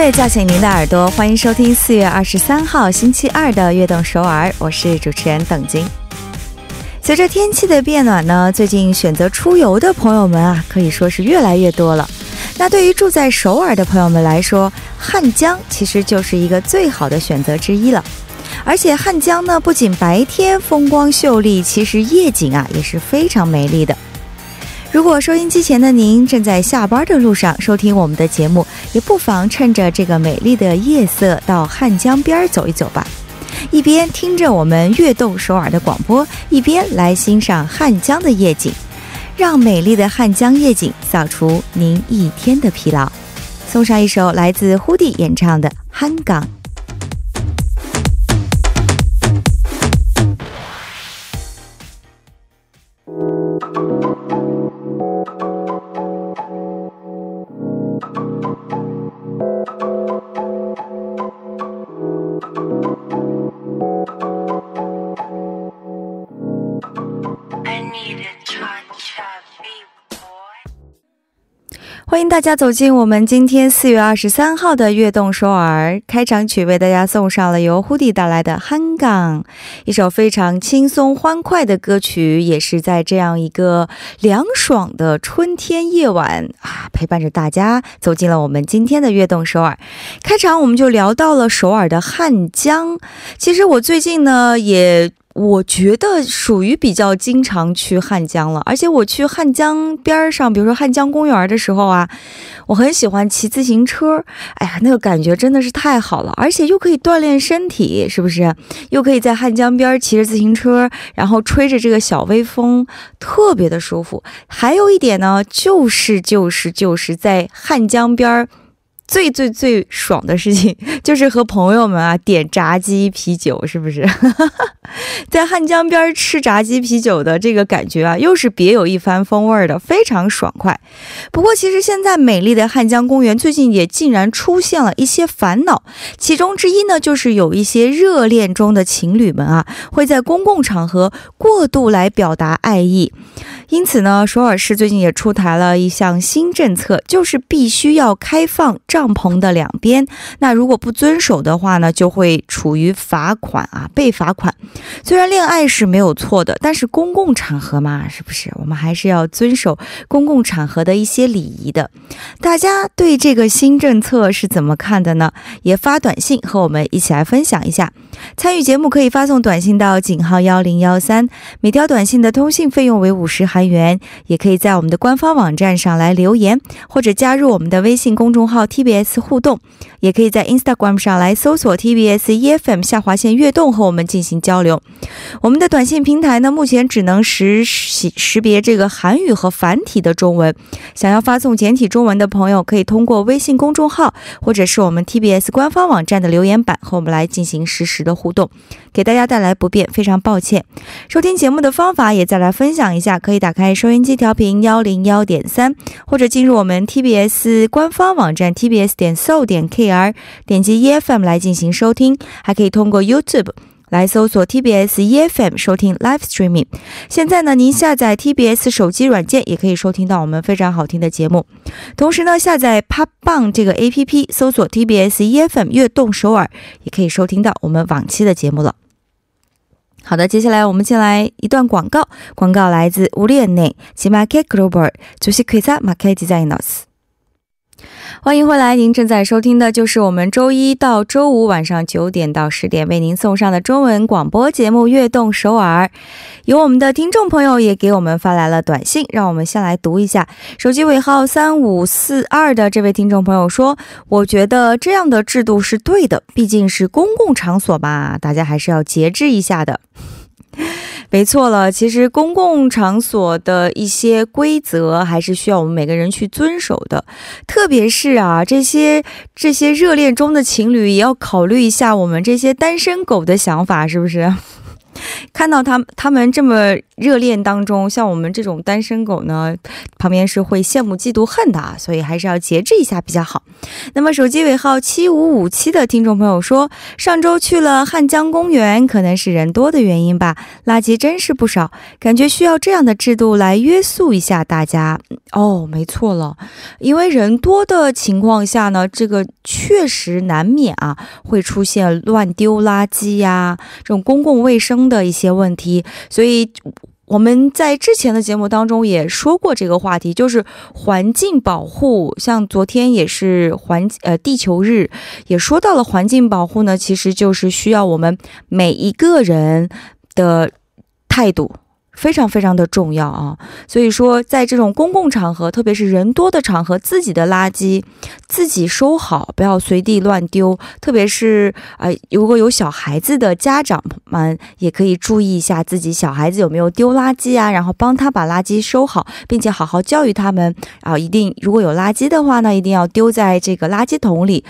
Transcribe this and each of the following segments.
乐叫醒您的耳朵，欢迎收听四月二十三号星期二的《悦动首尔》，我是主持人邓晶。随着天气的变暖呢，最近选择出游的朋友们啊，可以说是越来越多了。那对于住在首尔的朋友们来说，汉江其实就是一个最好的选择之一了。而且汉江呢，不仅白天风光秀丽，其实夜景啊也是非常美丽的。如果收音机前的您正在下班的路上收听我们的节目，也不妨趁着这个美丽的夜色到汉江边走一走吧。一边听着我们悦动首尔的广播，一边来欣赏汉江的夜景，让美丽的汉江夜景扫除您一天的疲劳。送上一首来自呼地演唱的《汉港》。大家走进我们今天四月二十三号的悦动首尔开场曲，为大家送上了由呼地带来的《汉港》，一首非常轻松欢快的歌曲，也是在这样一个凉爽的春天夜晚啊，陪伴着大家走进了我们今天的悦动首尔。开场我们就聊到了首尔的汉江，其实我最近呢也。我觉得属于比较经常去汉江了，而且我去汉江边上，比如说汉江公园的时候啊，我很喜欢骑自行车。哎呀，那个感觉真的是太好了，而且又可以锻炼身体，是不是？又可以在汉江边骑着自行车，然后吹着这个小微风，特别的舒服。还有一点呢，就是就是就是在汉江边最最最爽的事情就是和朋友们啊点炸鸡啤酒，是不是？在汉江边吃炸鸡啤酒的这个感觉啊，又是别有一番风味的，非常爽快。不过，其实现在美丽的汉江公园最近也竟然出现了一些烦恼，其中之一呢，就是有一些热恋中的情侣们啊，会在公共场合过度来表达爱意。因此呢，首尔市最近也出台了一项新政策，就是必须要开放帐篷的两边。那如果不遵守的话呢，就会处于罚款啊，被罚款。虽然恋爱是没有错的，但是公共场合嘛，是不是？我们还是要遵守公共场合的一些礼仪的。大家对这个新政策是怎么看的呢？也发短信和我们一起来分享一下。参与节目可以发送短信到井号幺零幺三，每条短信的通信费用为五十韩。元也可以在我们的官方网站上来留言，或者加入我们的微信公众号 TBS 互动，也可以在 Instagram 上来搜索 TBS EFM 下划线悦动和我们进行交流。我们的短信平台呢，目前只能识识识别这个韩语和繁体的中文。想要发送简体中文的朋友，可以通过微信公众号或者是我们 TBS 官方网站的留言板和我们来进行实时的互动。给大家带来不便，非常抱歉。收听节目的方法也再来分享一下，可以打开收音机调频幺零幺点三，或者进入我们 TBS 官方网站 tbs 点 so 点 kr，点击 EFM 来进行收听，还可以通过 YouTube。来搜索 TBS EFM 收听 Live Streaming。现在呢，您下载 TBS 手机软件也可以收听到我们非常好听的节目。同时呢，下载 p o p b a n g 这个 APP，搜索 TBS EFM 悦动首尔，也可以收听到我们往期的节目了。好的，接下来我们进来一段广告。广告来自우리은행지마켓글로벌주식회사마켓디자이너스 欢迎回来，您正在收听的就是我们周一到周五晚上九点到十点为您送上的中文广播节目《悦动首尔》。有我们的听众朋友也给我们发来了短信，让我们先来读一下。手机尾号三五四二的这位听众朋友说：“我觉得这样的制度是对的，毕竟是公共场所嘛，大家还是要节制一下的。”没错了，其实公共场所的一些规则还是需要我们每个人去遵守的，特别是啊，这些这些热恋中的情侣也要考虑一下我们这些单身狗的想法，是不是？看到他们他们这么热恋当中，像我们这种单身狗呢，旁边是会羡慕嫉妒恨的啊，所以还是要节制一下比较好。那么手机尾号七五五七的听众朋友说，上周去了汉江公园，可能是人多的原因吧，垃圾真是不少，感觉需要这样的制度来约束一下大家。哦，没错了，因为人多的情况下呢，这个确实难免啊会出现乱丢垃圾呀，这种公共卫生的一些些问题，所以。我们在之前的节目当中也说过这个话题，就是环境保护。像昨天也是环呃地球日，也说到了环境保护呢，其实就是需要我们每一个人的态度。非常非常的重要啊！所以说，在这种公共场合，特别是人多的场合，自己的垃圾自己收好，不要随地乱丢。特别是啊，如果有小孩子的家长们，也可以注意一下自己小孩子有没有丢垃圾啊，然后帮他把垃圾收好，并且好好教育他们啊。一定如果有垃圾的话呢，一定要丢在这个垃圾桶里。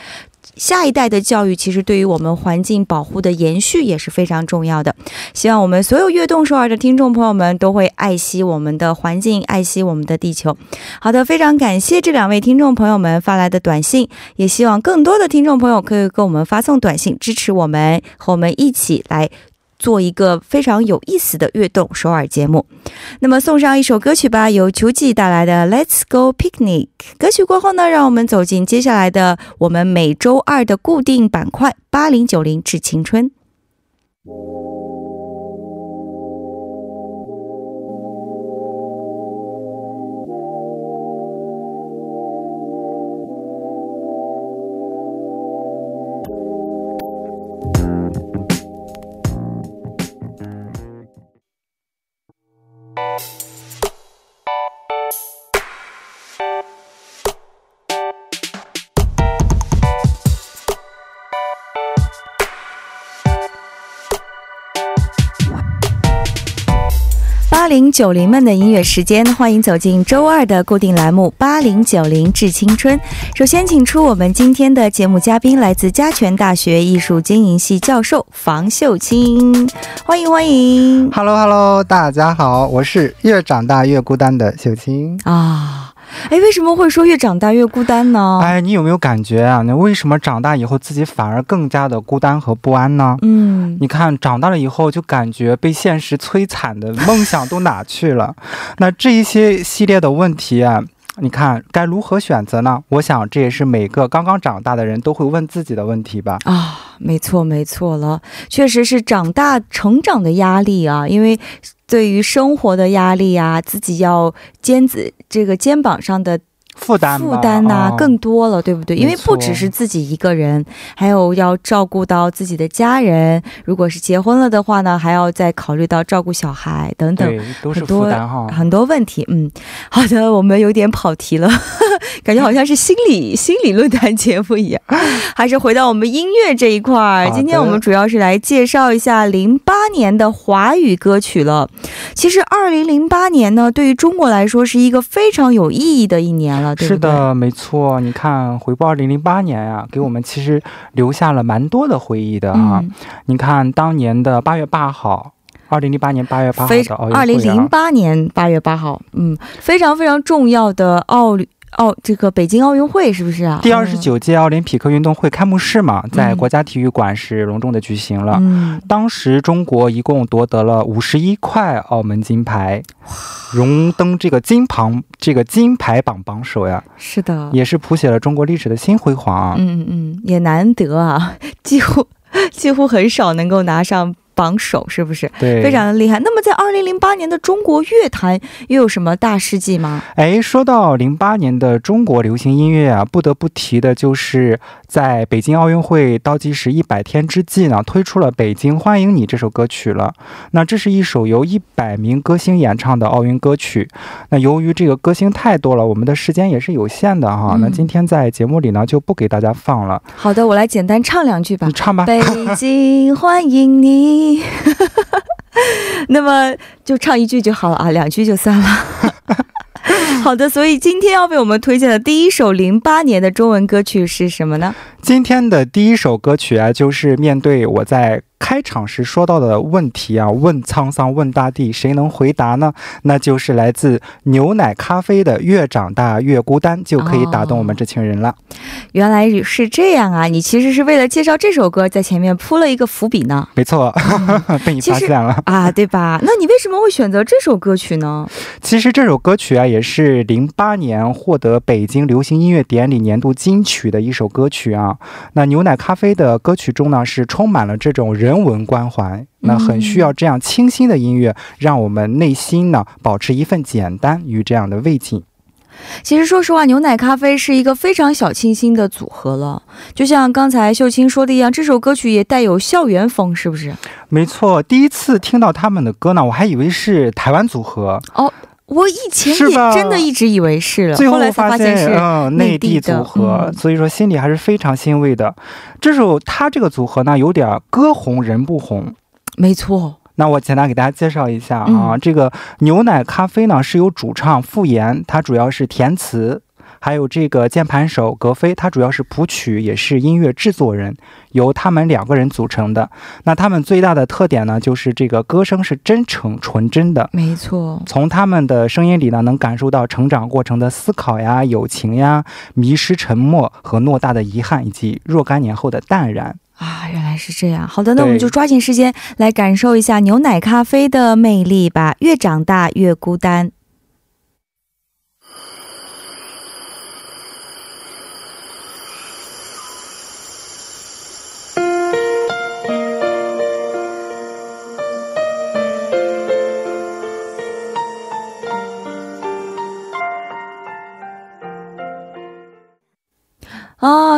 下一代的教育其实对于我们环境保护的延续也是非常重要的。希望我们所有悦动首尔的听众朋友们都会爱惜我们的环境，爱惜我们的地球。好的，非常感谢这两位听众朋友们发来的短信，也希望更多的听众朋友可以给我们发送短信支持我们，和我们一起来。做一个非常有意思的悦动首尔节目，那么送上一首歌曲吧，由秋季带来的《Let's Go Picnic》。歌曲过后呢，让我们走进接下来的我们每周二的固定板块——八零九零致青春。零九零们的音乐时间，欢迎走进周二的固定栏目《八零九零致青春》。首先，请出我们今天的节目嘉宾，来自嘉泉大学艺术经营系教授房秀清，欢迎欢迎。Hello Hello，大家好，我是越长大越孤单的秀清啊。哎，为什么会说越长大越孤单呢？哎，你有没有感觉啊？那为什么长大以后自己反而更加的孤单和不安呢？嗯，你看长大了以后就感觉被现实摧残的梦想都哪去了？那这一些系列的问题啊，你看该如何选择呢？我想这也是每个刚刚长大的人都会问自己的问题吧。啊，没错没错了，确实是长大成长的压力啊，因为。对于生活的压力呀，自己要肩子这个肩膀上的。负担负担呐更多了，对不对？因为不只是自己一个人，还有要照顾到自己的家人。如果是结婚了的话呢，还要再考虑到照顾小孩等等，都是负担哈，很多问题。嗯，好的，我们有点跑题了，感觉好像是心理心理论坛节目一样。还是回到我们音乐这一块儿，今天我们主要是来介绍一下零八年的华语歌曲了。其实二零零八年呢，对于中国来说是一个非常有意义的一年了。是的，没错。你看，回顾二零零八年呀，给我们其实留下了蛮多的回忆的啊。你看，当年的八月八号，二零零八年八月八号的奥运会。二零零八年八月八号，嗯，非常非常重要的奥运。奥这个北京奥运会是不是啊？第二十九届奥林匹克运动会开幕式嘛，在国家体育馆是隆重的举行了。嗯，当时中国一共夺得了五十一块澳门金牌，荣登这个金榜这个金牌榜榜首呀。是的，也是谱写了中国历史的新辉煌。嗯嗯，也难得啊，几乎几乎很少能够拿上。榜首是不是？对，非常的厉害。那么在二零零八年的中国乐坛又有什么大事迹吗？哎，说到零八年的中国流行音乐啊，不得不提的就是在北京奥运会倒计时一百天之际呢，推出了《北京欢迎你》这首歌曲了。那这是一首由一百名歌星演唱的奥运歌曲。那由于这个歌星太多了，我们的时间也是有限的哈。那今天在节目里呢，就不给大家放了。好的，我来简单唱两句吧。你唱吧。北京欢迎你。那么就唱一句就好了啊，两句就算了。好的，所以今天要为我们推荐的第一首零八年的中文歌曲是什么呢？今天的第一首歌曲啊，就是面对我在开场时说到的问题啊，问沧桑问大地，谁能回答呢？那就是来自牛奶咖啡的“越长大越孤单”，就可以打动我们这群人了。原来是这样啊！你其实是为了介绍这首歌，在前面铺了一个伏笔呢。没错，被你发现了啊，对吧？那你为什么会选择这首歌曲呢？其实这首歌曲啊，也是零八年获得北京流行音乐典礼年度金曲的一首歌曲啊。那牛奶咖啡的歌曲中呢，是充满了这种人文关怀，那很需要这样清新的音乐，让我们内心呢保持一份简单与这样的慰藉。其实说实话，牛奶咖啡是一个非常小清新的组合了。就像刚才秀清说的一样，这首歌曲也带有校园风，是不是？没错，第一次听到他们的歌呢，我还以为是台湾组合哦。我以前也真的一直以为是了，最后发现是嗯内地组合，所以说心里还是非常欣慰的。这首他这个组合呢，有点歌红人不红。没错。那我简单给大家介绍一下啊，这个牛奶咖啡呢是由主唱傅岩，他主要是填词，还有这个键盘手格飞，他主要是谱曲，也是音乐制作人，由他们两个人组成的。那他们最大的特点呢，就是这个歌声是真诚纯真的，没错。从他们的声音里呢，能感受到成长过程的思考呀、友情呀、迷失、沉默和偌大的遗憾，以及若干年后的淡然。啊，原来是这样。好的，那我们就抓紧时间来感受一下牛奶咖啡的魅力吧。越长大越孤单。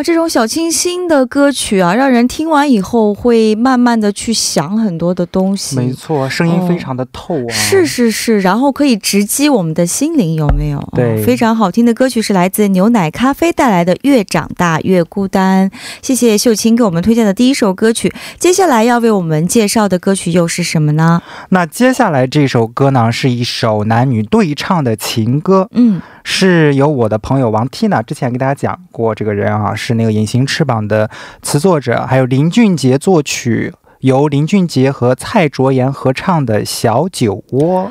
啊，这种小清新的歌曲啊，让人听完以后会慢慢的去想很多的东西。没错，声音非常的透啊。是是是，然后可以直击我们的心灵，有没有？对，非常好听的歌曲是来自牛奶咖啡带来的《越长大越孤单》。谢谢秀清给我们推荐的第一首歌曲。接下来要为我们介绍的歌曲又是什么呢？那接下来这首歌呢，是一首男女对唱的情歌。嗯。是由我的朋友王 Tina 之前给大家讲过，这个人啊是那个《隐形翅膀》的词作者，还有林俊杰作曲，由林俊杰和蔡卓妍合唱的《小酒窝》。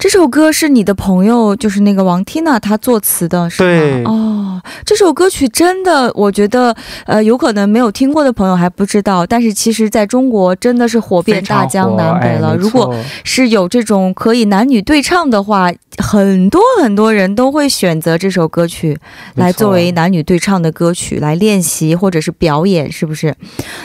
这首歌是你的朋友，就是那个王 Tina 她作词的，是吗？哦，这首歌曲真的，我觉得，呃，有可能没有听过的朋友还不知道，但是其实在中国真的是火遍大江南北了。如果是有这种可以男女对唱的话，很多很多人都会选择这首歌曲来作为男女对唱的歌曲来练习或者是表演，是不是？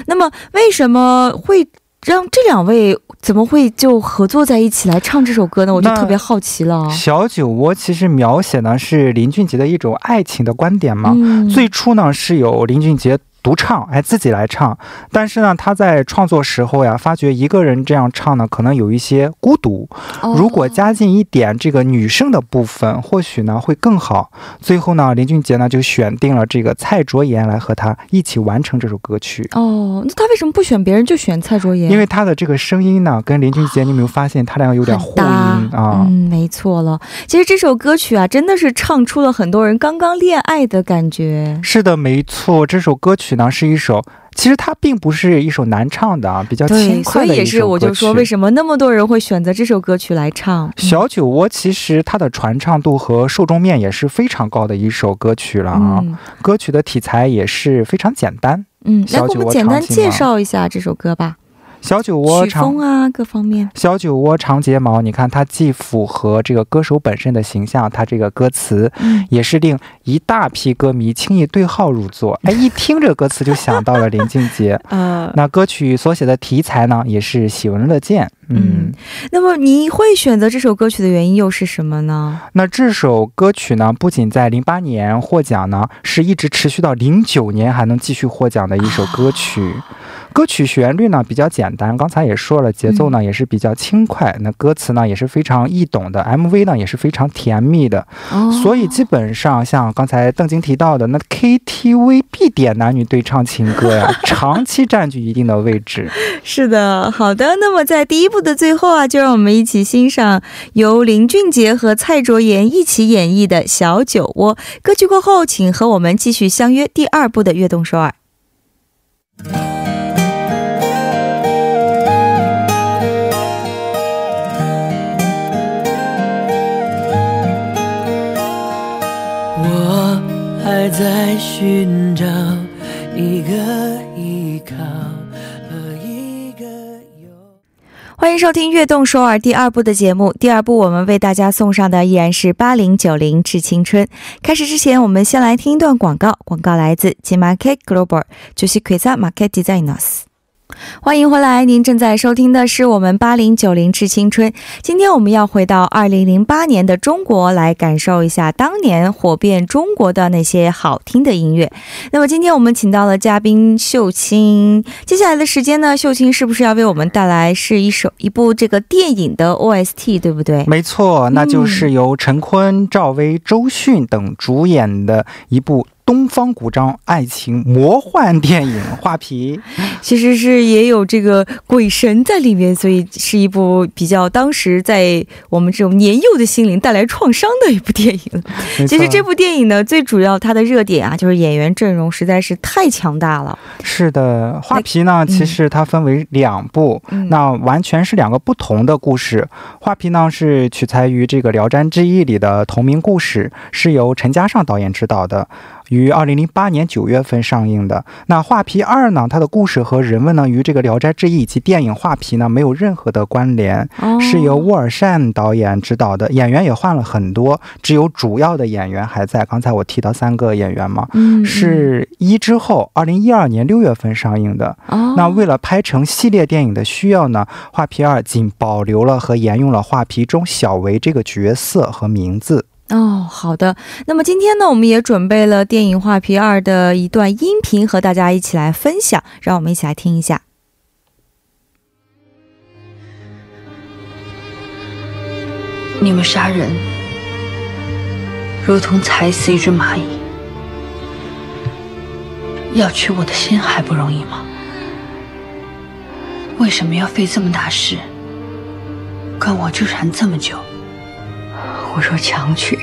那么为什么会？让这两位怎么会就合作在一起来唱这首歌呢？我就特别好奇了。小酒窝其实描写呢是林俊杰的一种爱情的观点嘛。最初呢是有林俊杰。独唱，哎，自己来唱。但是呢，他在创作时候呀，发觉一个人这样唱呢，可能有一些孤独。如果加进一点这个女生的部分，或许呢会更好。最后呢，林俊杰呢就选定了这个蔡卓妍来和他一起完成这首歌曲。哦，那他为什么不选别人，就选蔡卓妍？因为他的这个声音呢，跟林俊杰，你有没有发现他俩有点呼应啊？嗯，没错了。其实这首歌曲啊，真的是唱出了很多人刚刚恋爱的感觉。是的，没错，这首歌曲。呢是一首，其实它并不是一首难唱的啊，比较轻快的所以也是我就说，为什么那么多人会选择这首歌曲来唱？小酒窝其实它的传唱度和受众面也是非常高的一首歌曲了啊。歌曲的题材也是非常简单。嗯，来，我们简单介绍一下这首歌吧。小酒窝长啊，各方面。小酒窝长睫毛，你看它既符合这个歌手本身的形象，它这个歌词也是令一大批歌迷轻易对号入座。哎，一听这个歌词就想到了林俊杰。呃，那歌曲所写的题材呢，也是喜闻乐见。嗯，那么你会选择这首歌曲的原因又是什么呢？那这首歌曲呢，不仅在零八年获奖呢，是一直持续到零九年还能继续获奖的一首歌曲。歌曲旋律呢比较简单，刚才也说了，节奏呢也是比较轻快。那歌词呢也是非常易懂的，MV 呢也是非常甜蜜的。哦，所以基本上像刚才邓晶提到的，那 KTV 必点男女对唱情歌呀，长期占据一定的位置。是的，好的。那么在第一部的最后啊，就让我们一起欣赏由林俊杰和蔡卓妍一起演绎的小酒窝歌曲。过后，请和我们继续相约第二部的悦动首尔。在寻找一个依靠和一个。欢迎收听《悦动首尔》第二部的节目。第二部我们为大家送上的依然是八零九零致青春。开始之前，我们先来听一段广告。广告来自 G Market Global，就是 Quiz Market Designers。欢迎回来，您正在收听的是我们八零九零致青春。今天我们要回到二零零八年的中国，来感受一下当年火遍中国的那些好听的音乐。那么今天我们请到了嘉宾秀清，接下来的时间呢，秀清是不是要为我们带来是一首一部这个电影的 OST，对不对？没错，那就是由陈坤、赵薇、周迅等主演的一部。东方古装爱情魔幻电影《画皮》，其实是也有这个鬼神在里面，所以是一部比较当时在我们这种年幼的心灵带来创伤的一部电影。其实这部电影呢，最主要它的热点啊，就是演员阵容实在是太强大了。是的，《画皮》呢，其实它分为两部，那完全是两个不同的故事。《画皮》呢是取材于这个《聊斋志异》里的同名故事，是由陈嘉上导演执导的。于二零零八年九月份上映的那《画皮二》呢？它的故事和人物呢，与这个《聊斋志异》以及电影《画皮》呢没有任何的关联，是由沃尔善导演执导的，演员也换了很多，只有主要的演员还在。刚才我提到三个演员嘛，是一之后二零一二年六月份上映的。那为了拍成系列电影的需要呢，《画皮二》仅保留了和沿用了《画皮》中小维这个角色和名字。哦，好的。那么今天呢，我们也准备了电影《画皮二》的一段音频，和大家一起来分享。让我们一起来听一下。你们杀人，如同踩死一只蚂蚁，要取我的心还不容易吗？为什么要费这么大事，跟我纠缠这么久？我若强取，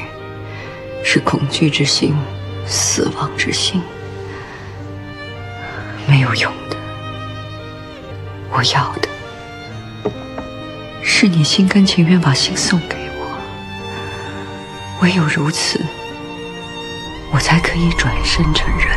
是恐惧之心，死亡之心，没有用的。我要的，是你心甘情愿把心送给我。唯有如此，我才可以转身成人。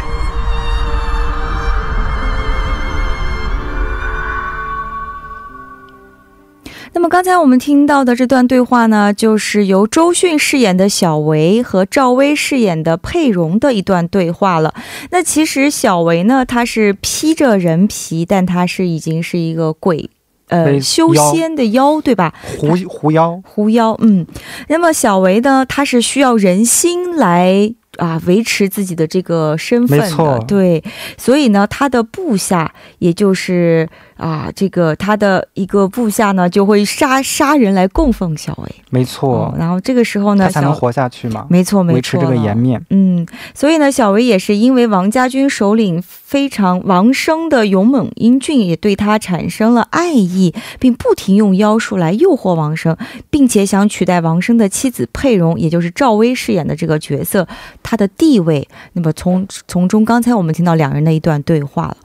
么刚才我们听到的这段对话呢，就是由周迅饰演的小维和赵薇饰演的佩蓉的一段对话了。那其实小维呢，他是披着人皮，但他是已经是一个鬼，呃，修仙的妖，对吧？狐狐妖，狐妖。嗯，那么小维呢，他是需要人心来啊维持自己的这个身份的，对。所以呢，他的部下也就是。啊，这个他的一个部下呢，就会杀杀人来供奉小薇。没错。然后这个时候呢，他才能活下去嘛。没错，没错。维持这个颜面。嗯，所以呢，小薇也是因为王家军首领非常王生的勇猛英俊，也对他产生了爱意，并不停用妖术来诱惑王生，并且想取代王生的妻子佩蓉，也就是赵薇饰演的这个角色，她的地位。那么从从中，刚才我们听到两人的一段对话了。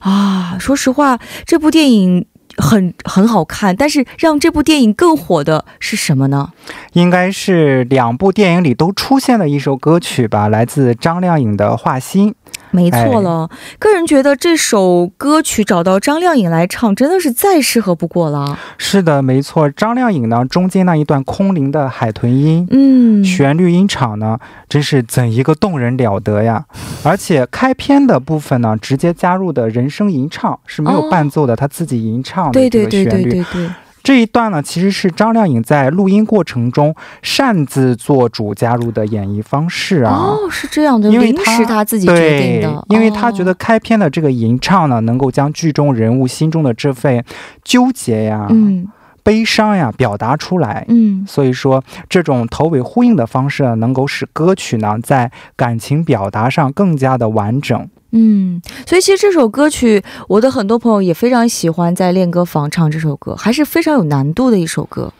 啊，说实话，这。这部电影很很好看，但是让这部电影更火的是什么呢？应该是两部电影里都出现的一首歌曲吧，来自张靓颖的《画心》。没错了，个人觉得这首歌曲找到张靓颖来唱，真的是再适合不过了。是的，没错，张靓颖呢，中间那一段空灵的海豚音，嗯，旋律音场呢，真是怎一个动人了得呀！而且开篇的部分呢，直接加入的人声吟唱是没有伴奏的，他自己吟唱的这个旋律。对对对对对对。这一段呢，其实是张靓颖在录音过程中擅自做主加入的演绎方式啊。哦，是这样的，因为是他自己决定的，因为她觉得开篇的这个吟唱呢，能够将剧中人物心中的这份纠结呀、嗯、悲伤呀表达出来。嗯，所以说这种头尾呼应的方式呢，能够使歌曲呢在感情表达上更加的完整。嗯，所以其实这首歌曲，我的很多朋友也非常喜欢在练歌房唱这首歌，还是非常有难度的一首歌。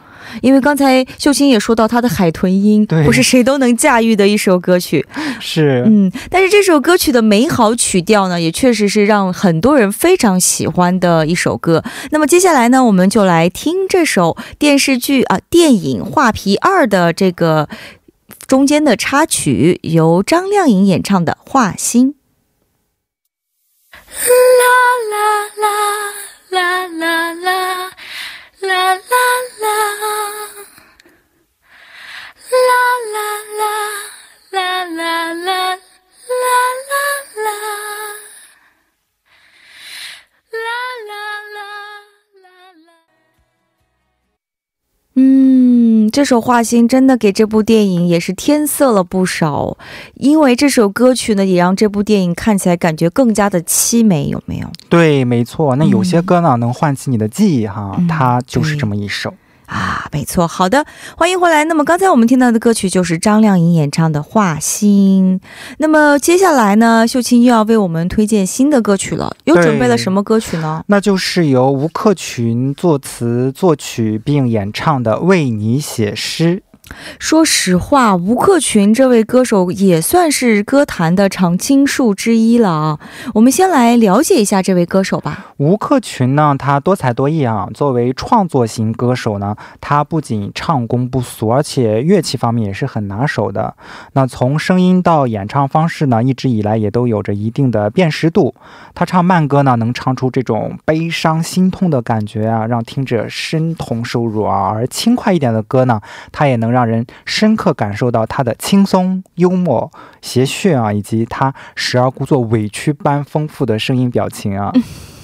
因为刚才秀清也说到，他的海豚音不是谁都能驾驭的一首歌曲。是，嗯，但是这首歌曲的美好曲调呢，也确实是让很多人非常喜欢的一首歌。那么接下来呢，我们就来听这首电视剧啊，电影《画皮二》的这个。中间的插曲，由张靓颖演唱的《画心》。啦啦啦啦啦啦啦啦啦啦啦啦啦啦。嗯。这首画心真的给这部电影也是添色了不少。因为这首歌曲呢也让这部电影看起来感觉更加的凄美有没有？对没错那有些歌呢能唤起你的记忆哈它就是这么一首。啊，没错。好的，欢迎回来。那么刚才我们听到的歌曲就是张靓颖演唱的《画心》。那么接下来呢，秀清又要为我们推荐新的歌曲了，又准备了什么歌曲呢？那就是由吴克群作词作曲并演唱的《为你写诗》。说实话，吴克群这位歌手也算是歌坛的常青树之一了啊。我们先来了解一下这位歌手吧。吴克群呢，他多才多艺啊。作为创作型歌手呢，他不仅唱功不俗，而且乐器方面也是很拿手的。那从声音到演唱方式呢，一直以来也都有着一定的辨识度。他唱慢歌呢，能唱出这种悲伤心痛的感觉啊，让听者身同受辱啊；而轻快一点的歌呢，他也能让让人深刻感受到他的轻松、幽默、谐谑啊，以及他时而故作委屈般丰富的声音表情啊。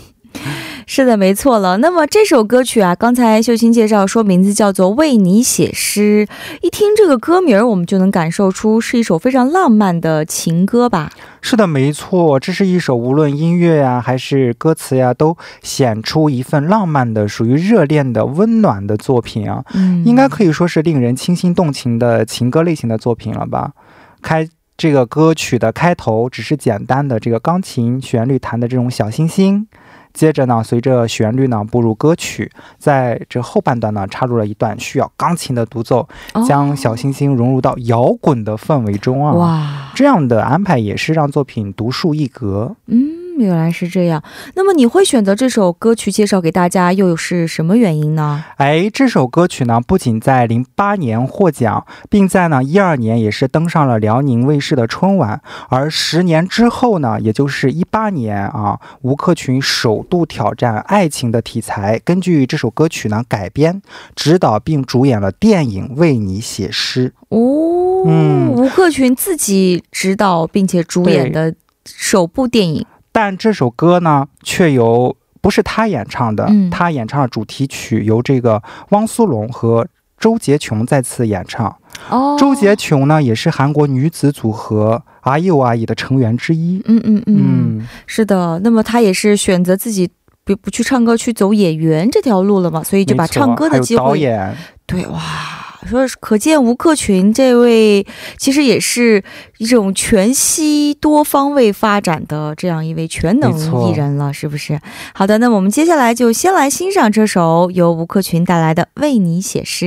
是的，没错了。那么这首歌曲啊，刚才秀清介绍说名字叫做《为你写诗》，一听这个歌名儿，我们就能感受出是一首非常浪漫的情歌吧。是的，没错，这是一首无论音乐呀、还是歌词呀，都显出一份浪漫的、属于热恋的、温暖的作品啊，嗯，应该可以说是令人倾心动情的情歌类型的作品了吧？开这个歌曲的开头只是简单的这个钢琴旋律弹的这种小星星。接着呢，随着旋律呢步入歌曲，在这后半段呢插入了一段需要钢琴的独奏，哦将小星星融入到摇滚的氛围中啊。哇，这样的安排也是让作品独树一格。嗯，原来是这样。那么你会选择这首歌曲介绍给大家，又是什么原因呢？哎，这首歌曲呢，不仅在零八年获奖，并在呢一二年也是登上了辽宁卫视的春晚。而十年之后呢，也就是一八年啊，吴克群首度挑战爱情的题材，根据这首歌曲呢改编、指导并主演了电影《为你写诗》。哦，嗯吴克群自己执导并且主演的首部电影。但这首歌呢，却由不是他演唱的，嗯他演唱的主题曲由这个汪苏泷和周洁琼再次演唱。哦，周洁琼呢，也是韩国女子组合 IU 的成员之一。嗯嗯嗯，嗯，是的。那么他也是选择自己不不去唱歌，去走演员这条路了嘛，所以就把唱歌的机还有导演，对哇。说可见吴克群这位其实也是一种全息多方位发展的这样一位全能艺人了，是不是？好的，那我们接下来就先来欣赏这首由吴克群带来的《为你写诗》。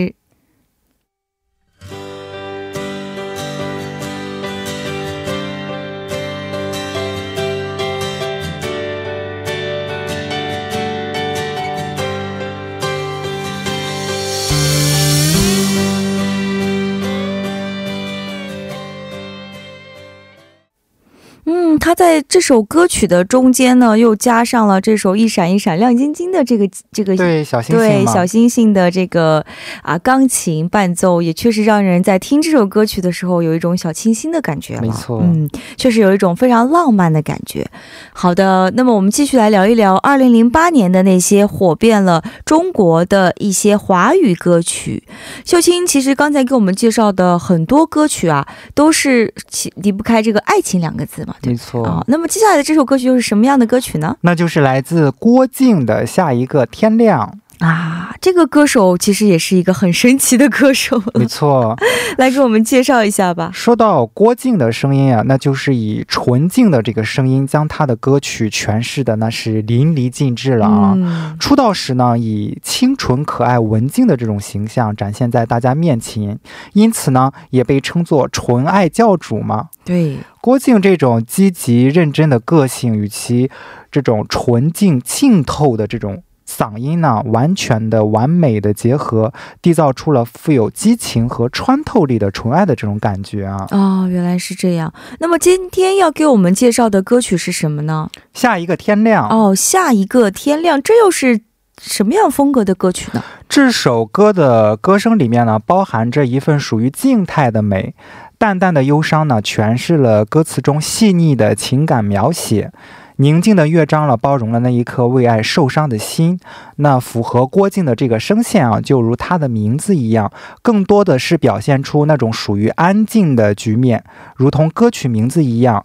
他在这首歌曲的中间呢，又加上了这首一闪一闪亮晶晶的这个这个对小星对星嘛，小星星的这个啊钢琴伴奏，也确实让人在听这首歌曲的时候有一种小清新的感觉了。没错嗯，确实有一种非常浪漫的感觉。好的，那么我们继续来聊一聊二零零八年的那些火遍了中国的一些华语歌曲。秀清其实刚才给我们介绍的很多歌曲啊，都是其离不开这个爱情两个字嘛。对没错。啊、那么接下来的这首歌曲又是什么样的歌曲呢？那就是来自郭靖的《下一个天亮。啊，这个歌手其实也是一个很神奇的歌手，》。没错，来给我们介绍一下吧。说到郭靖的声音啊，那就是以纯净的这个声音，将他的歌曲诠释的那是淋漓尽致了啊。嗯，出道时呢，以清纯可爱、文静的这种形象展现在大家面前，因此呢，也被称作纯爱教主嘛。对，郭靖这种积极认真的个性，与其这种纯净浸透的这种嗓音呢完全的完美的结合，缔造出了富有激情和穿透力的纯爱的这种感觉啊。哦，原来是这样。那么今天要给我们介绍的歌曲是什么呢？下一个天亮，哦，下一个天亮，这又是什么样风格的歌曲呢？这首歌的歌声里面呢，包含着一份属于静态的美，淡淡的忧伤呢，诠释了歌词中细腻的情感描写。宁静的乐章了，包容了那一颗为爱受伤的心。那符合郭靖的这个声线啊，就如他的名字一样，更多的是表现出那种属于安静的局面，如同歌曲名字一样，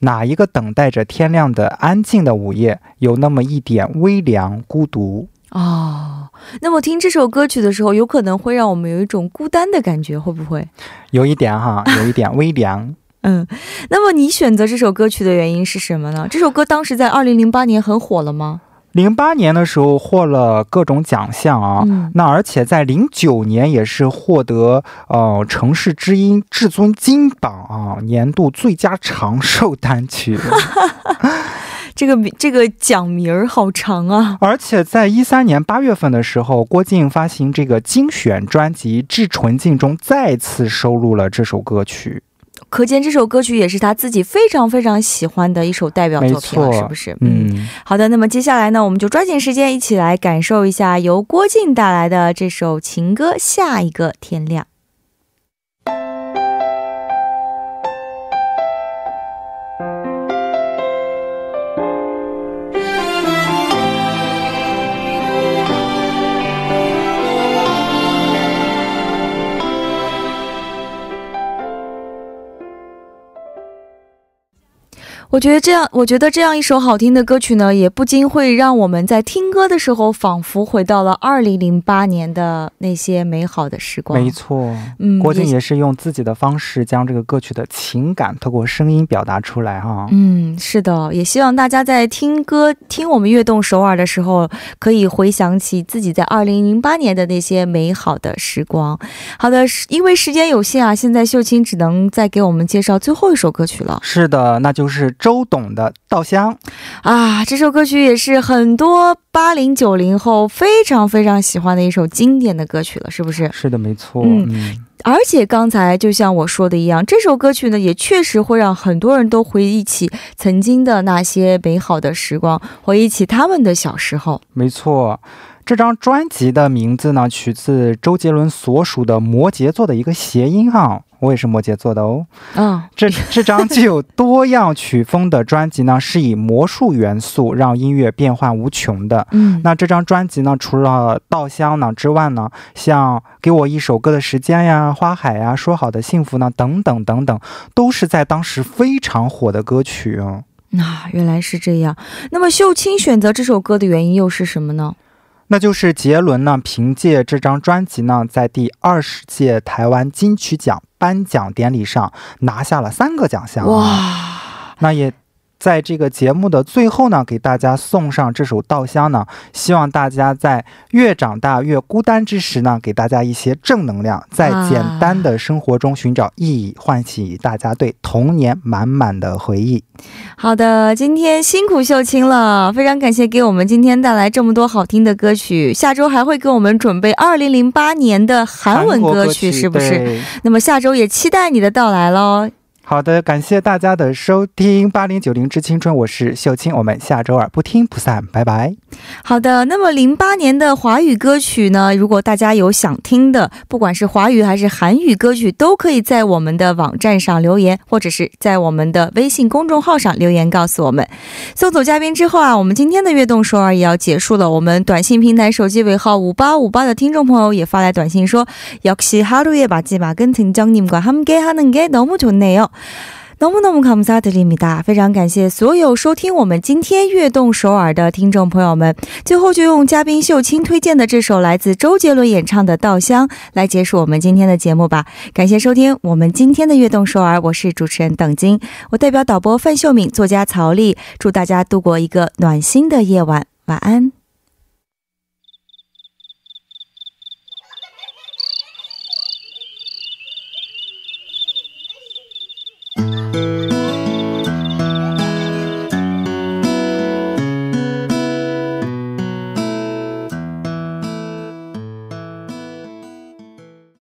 哪一个等待着天亮的安静的午夜，有那么一点微凉孤独。哦，那么听这首歌曲的时候，有可能会让我们有一种孤单的感觉，会不会？有一点哈，有一点微凉。嗯，那么你选择这首歌曲的原因是什么呢？这首歌当时在二零零八年很火了吗？零八年的时候获了各种奖项啊，嗯那而且在零九年也是获得呃城市之音至尊金榜啊年度最佳长寿单曲，这个名这个奖名儿好长啊！而且在一三年八月份的时候，郭靖发行这个精选专辑《致纯净》中再次收录了这首歌曲，可见这首歌曲也是他自己非常非常喜欢的一首代表作品了，是不是？嗯。好的，那么接下来呢，我们就抓紧时间一起来感受一下由郭靖带来的这首情歌《下一个天亮》。我觉得这样，我觉得这样一首好听的歌曲呢，也不禁会让我们在听歌的时候，仿佛回到了二零零八年的那些美好的时光。没错，嗯，郭靖也是用自己的方式将这个歌曲的情感透过声音表达出来哈。嗯，是的，也希望大家在听歌、听我们悦动首尔的时候，可以回想起自己在二零零八年的那些美好的时光。好的，是因为时间有限啊，现在秀清只能再给我们介绍最后一首歌曲了是的，那就是周董的《稻香》。啊。这首歌曲也是很多八零九零后非常非常喜欢的一首经典的歌曲了，是不是？是的，没错。嗯嗯而且刚才就像我说的一样，这首歌曲呢，也确实会让很多人都回忆起曾经的那些美好的时光，回忆起他们的小时候。没错。这张专辑的名字呢，取自周杰伦所属的摩羯座的一个谐音哈。我也是摩羯座的哦。嗯，这这张具有多样曲风的专辑呢，是以魔术元素让音乐变幻无穷的。嗯，那这张专辑呢，除了《稻香》呢之外呢，像《给我一首歌的时间》呀、《花海》呀、《说好的幸福》呢，等等等等，都是在当时非常火的歌曲哦。那、原来是这样。那么秀清选择这首歌的原因又是什么呢？那就是杰伦呢，凭借这张专辑呢，在第二十届台湾金曲奖颁奖典礼上拿下了三个奖项、啊。哇，那也在这个节目的最后呢，给大家送上这首《稻香》呢，希望大家在越长大越孤单之时呢，给大家一些正能量，在简单的生活中寻找意义，唤起大家对童年满满的回忆。好的，今天辛苦秀清了，非常感谢给我们今天带来这么多好听的歌曲。下周还会给我们准备二零零八年的韩文国歌曲，是不是？那么下周也期待你的到来喽。好的，感谢大家的收听，八零九零之青春，我是秀清，我们下周二不听不散，拜拜。好的，那么零八年的华语歌曲呢？如果大家有想听的，不管是华语还是韩语歌曲，都可以在我们的网站上留言，或者是在我们的微信公众号上留言告诉我们。送走嘉宾之后啊，我们今天的悦动首尔也要结束了。我们短信平台手机尾号五八五八的听众朋友也发来短信说：“역시하루의마지막은등정님과함께하는게너무좋네요。” 너무너무 감사드립니다. 非常感谢所有收听我们今天悦动首尔的听众朋友们。最后就用嘉宾秀清推荐的这首来自周杰伦演唱的《稻香》来结束我们今天的节目吧。感谢收听我们今天的悦动首尔，我是主持人邓晶，我代表导播范秀敏、作家曹丽，祝大家度过一个暖心的夜晚，晚安。